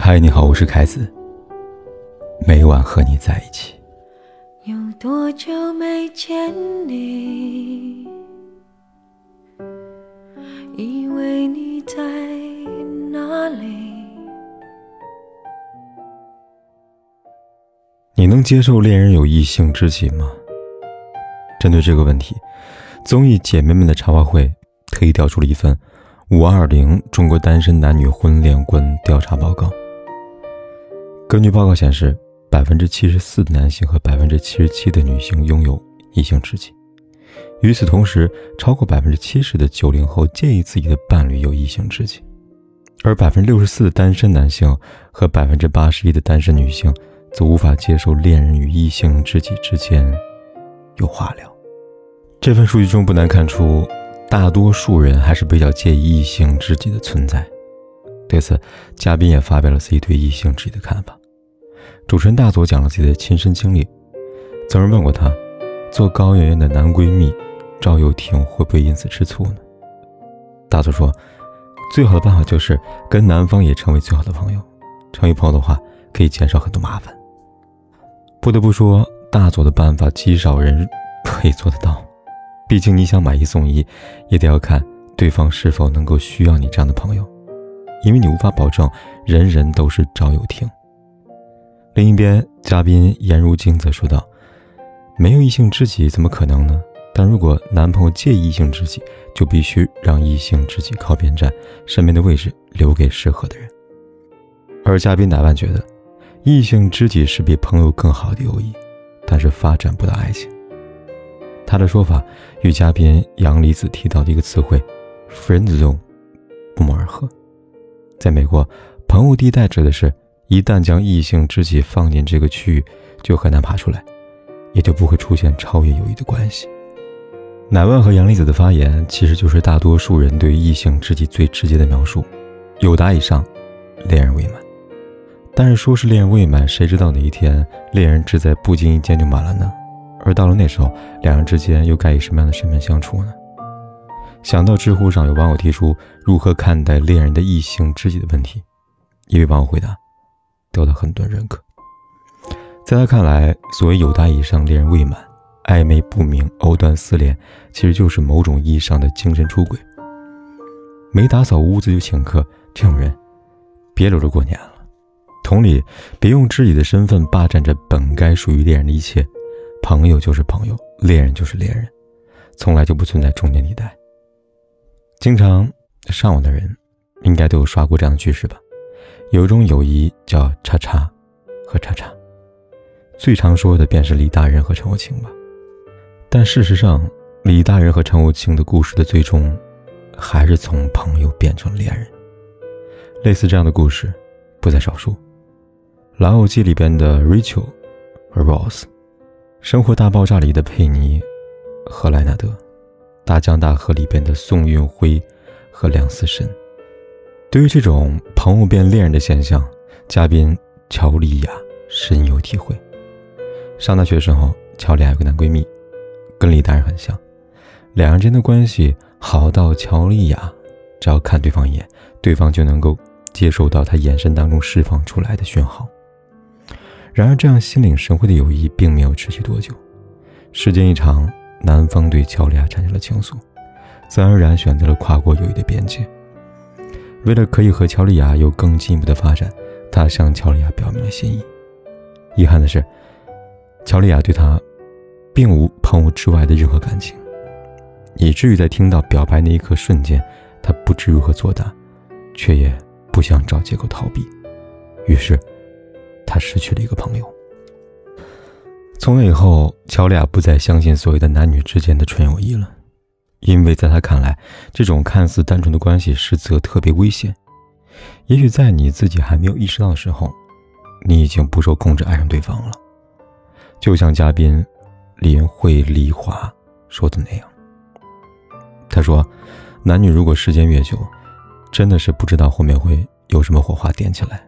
嗨，你好，我是凯子。每晚和你在一起。有多久没见你？以为你在哪里？你能接受恋人有异性知己吗？针对这个问题，综艺姐妹们的茶话会特意调出了一份“五二零中国单身男女婚恋观调查报告”。根据报告显示，百分之七十四的男性和百分之七十七的女性拥有异性知己。与此同时，超过百分之七十的九零后介意自己的伴侣有异性知己，而百分之六十四的单身男性和百分之八十一的单身女性则无法接受恋人与异性知己之间有话聊。这份数据中不难看出，大多数人还是比较介意异性知己的存在。对此，嘉宾也发表了自己对异性知己的看法。主持人大佐讲了自己的亲身经历，曾人问过他，做高圆圆的男闺蜜赵又廷会不会因此吃醋呢？大佐说，最好的办法就是跟男方也成为最好的朋友，成为朋友的话可以减少很多麻烦。不得不说，大佐的办法极少人可以做得到，毕竟你想买一送一，也得要看对方是否能够需要你这样的朋友，因为你无法保证人人都是赵又廷。另一边，嘉宾颜如晶则说道：“没有异性知己怎么可能呢？但如果男朋友介意异性知己，就必须让异性知己靠边站，身边的位置留给适合的人。”而嘉宾乃万觉得，异性知己是比朋友更好的友谊，但是发展不到爱情。他的说法与嘉宾杨离子提到的一个词汇 “friend zone” 不谋而合。在美国，朋友地带指的是。一旦将异性知己放进这个区域，就很难爬出来，也就不会出现超越友谊的关系。乃万和杨丽子的发言，其实就是大多数人对异性知己最直接的描述：有达以上，恋人未满。但是说是恋人未满，谁知道哪一天恋人只在不经意间就满了呢？而到了那时候，两人之间又该以什么样的身份相处呢？想到知乎上有网友提出如何看待恋人的异性知己的问题，一位网友回答。得到很多认可。在他看来，所谓有达以上恋人未满、暧昧不明、藕断丝连，其实就是某种意义上的精神出轨。没打扫屋子就请客，这种人别留着过年了。同理，别用自己的身份霸占着本该属于恋人的一切。朋友就是朋友，恋人就是恋人，从来就不存在中间地带。经常上网的人，应该都有刷过这样的句式吧？有一种友谊叫“叉叉”和“叉叉”，最常说的便是李大人和陈厚清吧。但事实上，李大人和陈厚清的故事的最终，还是从朋友变成恋人。类似这样的故事不在少数，《老友记》里边的 Rachel 和 Ross，《生活大爆炸》里的佩妮和莱纳德，《大江大河》里边的宋运辉和梁思申。对于这种朋友变恋人的现象，嘉宾乔丽亚深有体会。上大学时候，乔丽亚有个男闺蜜，跟李大人很像，两人之间的关系好到乔丽亚只要看对方一眼，对方就能够接受到他眼神当中释放出来的讯号。然而，这样心领神会的友谊并没有持续多久，时间一长，男方对乔丽亚产生了情愫，自然而然选择了跨过友谊的边界。为了可以和乔丽亚有更进一步的发展，他向乔丽亚表明了心意。遗憾的是，乔丽亚对他并无朋友之外的任何感情，以至于在听到表白那一刻瞬间，他不知如何作答，却也不想找借口逃避。于是，他失去了一个朋友。从那以后，乔丽亚不再相信所谓的男女之间的纯友谊了。因为在他看来，这种看似单纯的关系实则特别危险。也许在你自己还没有意识到的时候，你已经不受控制爱上对方了。就像嘉宾林慧丽华说的那样，他说：“男女如果时间越久，真的是不知道后面会有什么火花点起来，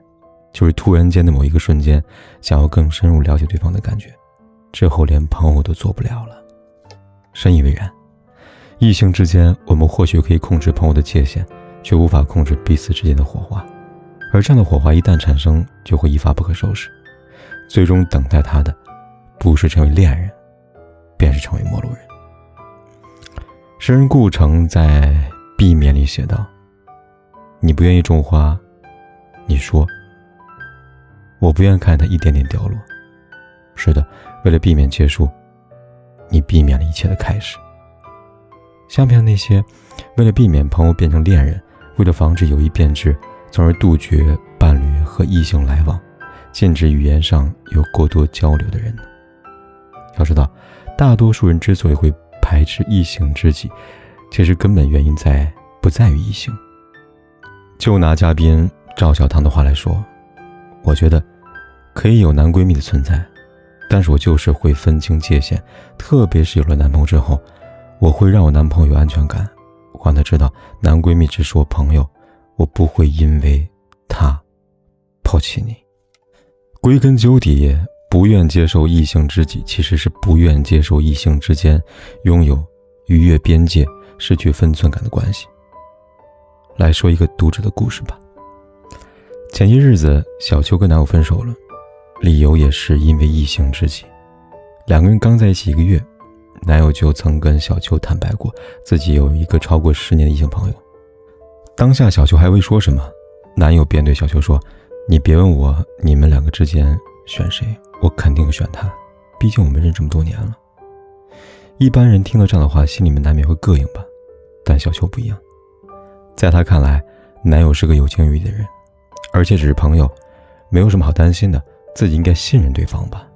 就是突然间的某一个瞬间，想要更深入了解对方的感觉，之后连朋友都做不了了。”深以为然。异性之间，我们或许可以控制朋友的界限，却无法控制彼此之间的火花。而这样的火花一旦产生，就会一发不可收拾。最终等待他的，不是成为恋人，便是成为陌路人。诗人顾城在《避免》里写道：“你不愿意种花，你说，我不愿看它一点点掉落。是的，为了避免结束，你避免了一切的开始。相比那些为了避免朋友变成恋人，为了防止友谊变质，从而杜绝伴侣和异性来往，禁止语言上有过多交流的人呢？要知道，大多数人之所以会排斥异性知己，其实根本原因在不在于异性。就拿嘉宾赵小棠的话来说，我觉得可以有男闺蜜的存在，但是我就是会分清界限，特别是有了男朋友之后，我会让我男朋友有安全感，让他知道男闺蜜只是我朋友，我不会因为他抛弃你。归根究底。不愿接受异性知己，其实是不愿接受异性之间拥有逾越边界、失去分寸感的关系。来说一个读者的故事吧。前些日子，小秋跟男友分手了，理由也是因为异性知己。两个人刚在一起一个月，男友就曾跟小秋坦白过自己有一个超过十年的异性朋友。当下小秋还未说什么，男友便对小秋说：“你别问我你们两个之间选谁。”我肯定选他，毕竟我们认这么多年了。一般人听到这样的话，心里面难免会膈应吧。但小秋不一样，在她看来，男友是个有情有义的人，而且只是朋友，没有什么好担心的，自己应该信任对方吧。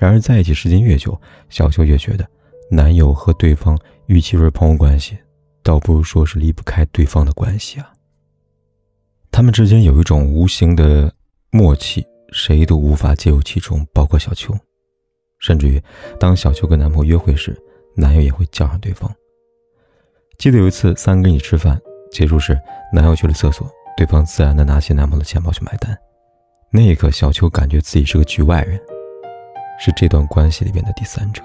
然而在一起时间越久，小秋越觉得，男友和对方与其说是朋友关系，倒不如说是离不开对方的关系啊。他们之间有一种无形的默契。谁都无法介入其中，包括小秋。甚至于，当小秋跟男朋友约会时，男友也会叫上对方。记得有一次，三个人一起吃饭，结束时，男友去了厕所，对方自然的拿起男朋友的钱包去买单。那一刻，小秋感觉自己是个局外人，是这段关系里面的第三者。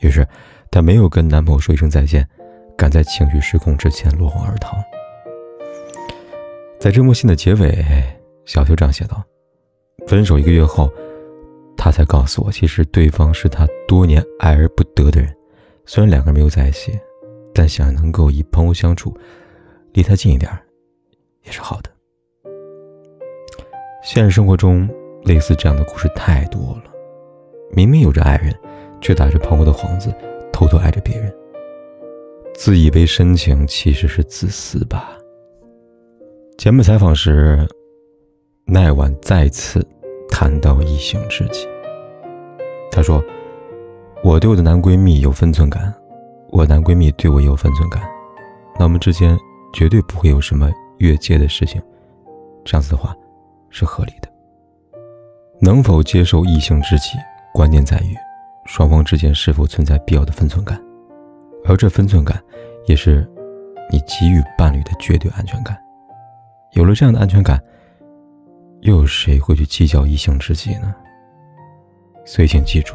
于是，她没有跟男朋友说一声再见，赶在情绪失控之前落荒而逃。在这封信的结尾，小秋这样写道。分手一个月后，他才告诉我，其实对方是他多年爱而不得的人。虽然两个人没有在一起，但想能够以朋友相处，离他近一点，也是好的。现实生活中，类似这样的故事太多了。明明有着爱人，却打着朋友的幌子，偷偷爱着别人。自以为深情，其实是自私吧。节目采访时，奈婉再次。谈到异性知己，她说：“我对我的男闺蜜有分寸感，我男闺蜜对我有分寸感，那我们之间绝对不会有什么越界的事情。这样子的话，是合理的。能否接受异性知己，关键在于双方之间是否存在必要的分寸感，而这分寸感，也是你给予伴侣的绝对安全感。有了这样的安全感。”又有谁会去计较异性知己呢？所以，请记住，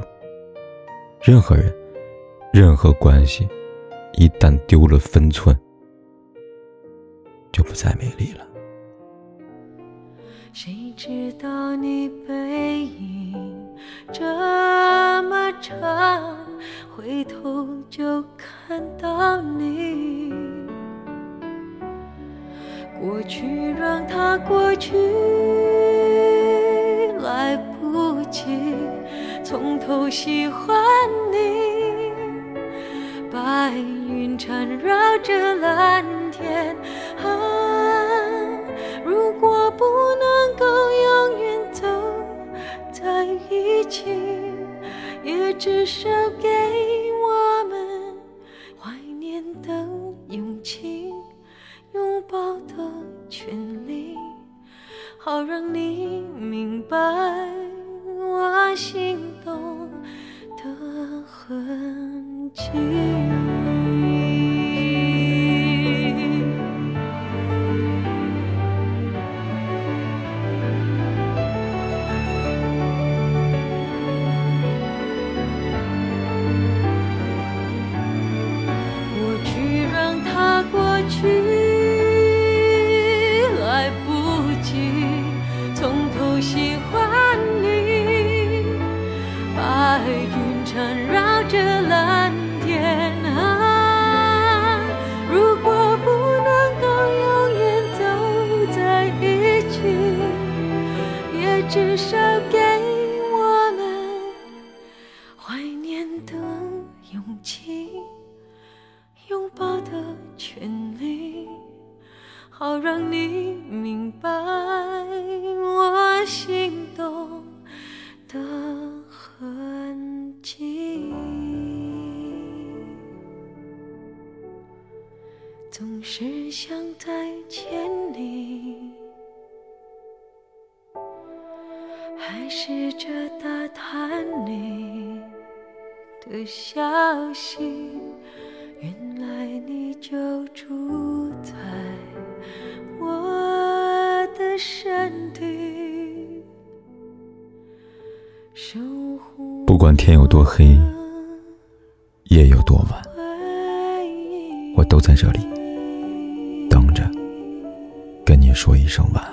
任何人、任何关系，一旦丢了分寸，就不再美丽了。谁知道你背影这么长，回头就看到你。过去让它过去，来不及从头喜欢你。白云缠绕着蓝天，啊，如果不能够永远走在一起，也至少给我们怀念的勇气。拥抱的权利，好让你明白我心动的痕迹。是想再见你，还试着打探你的消息。原来你就住在我的身体，不管天有多黑，夜有多晚，我都在这里说一声晚安。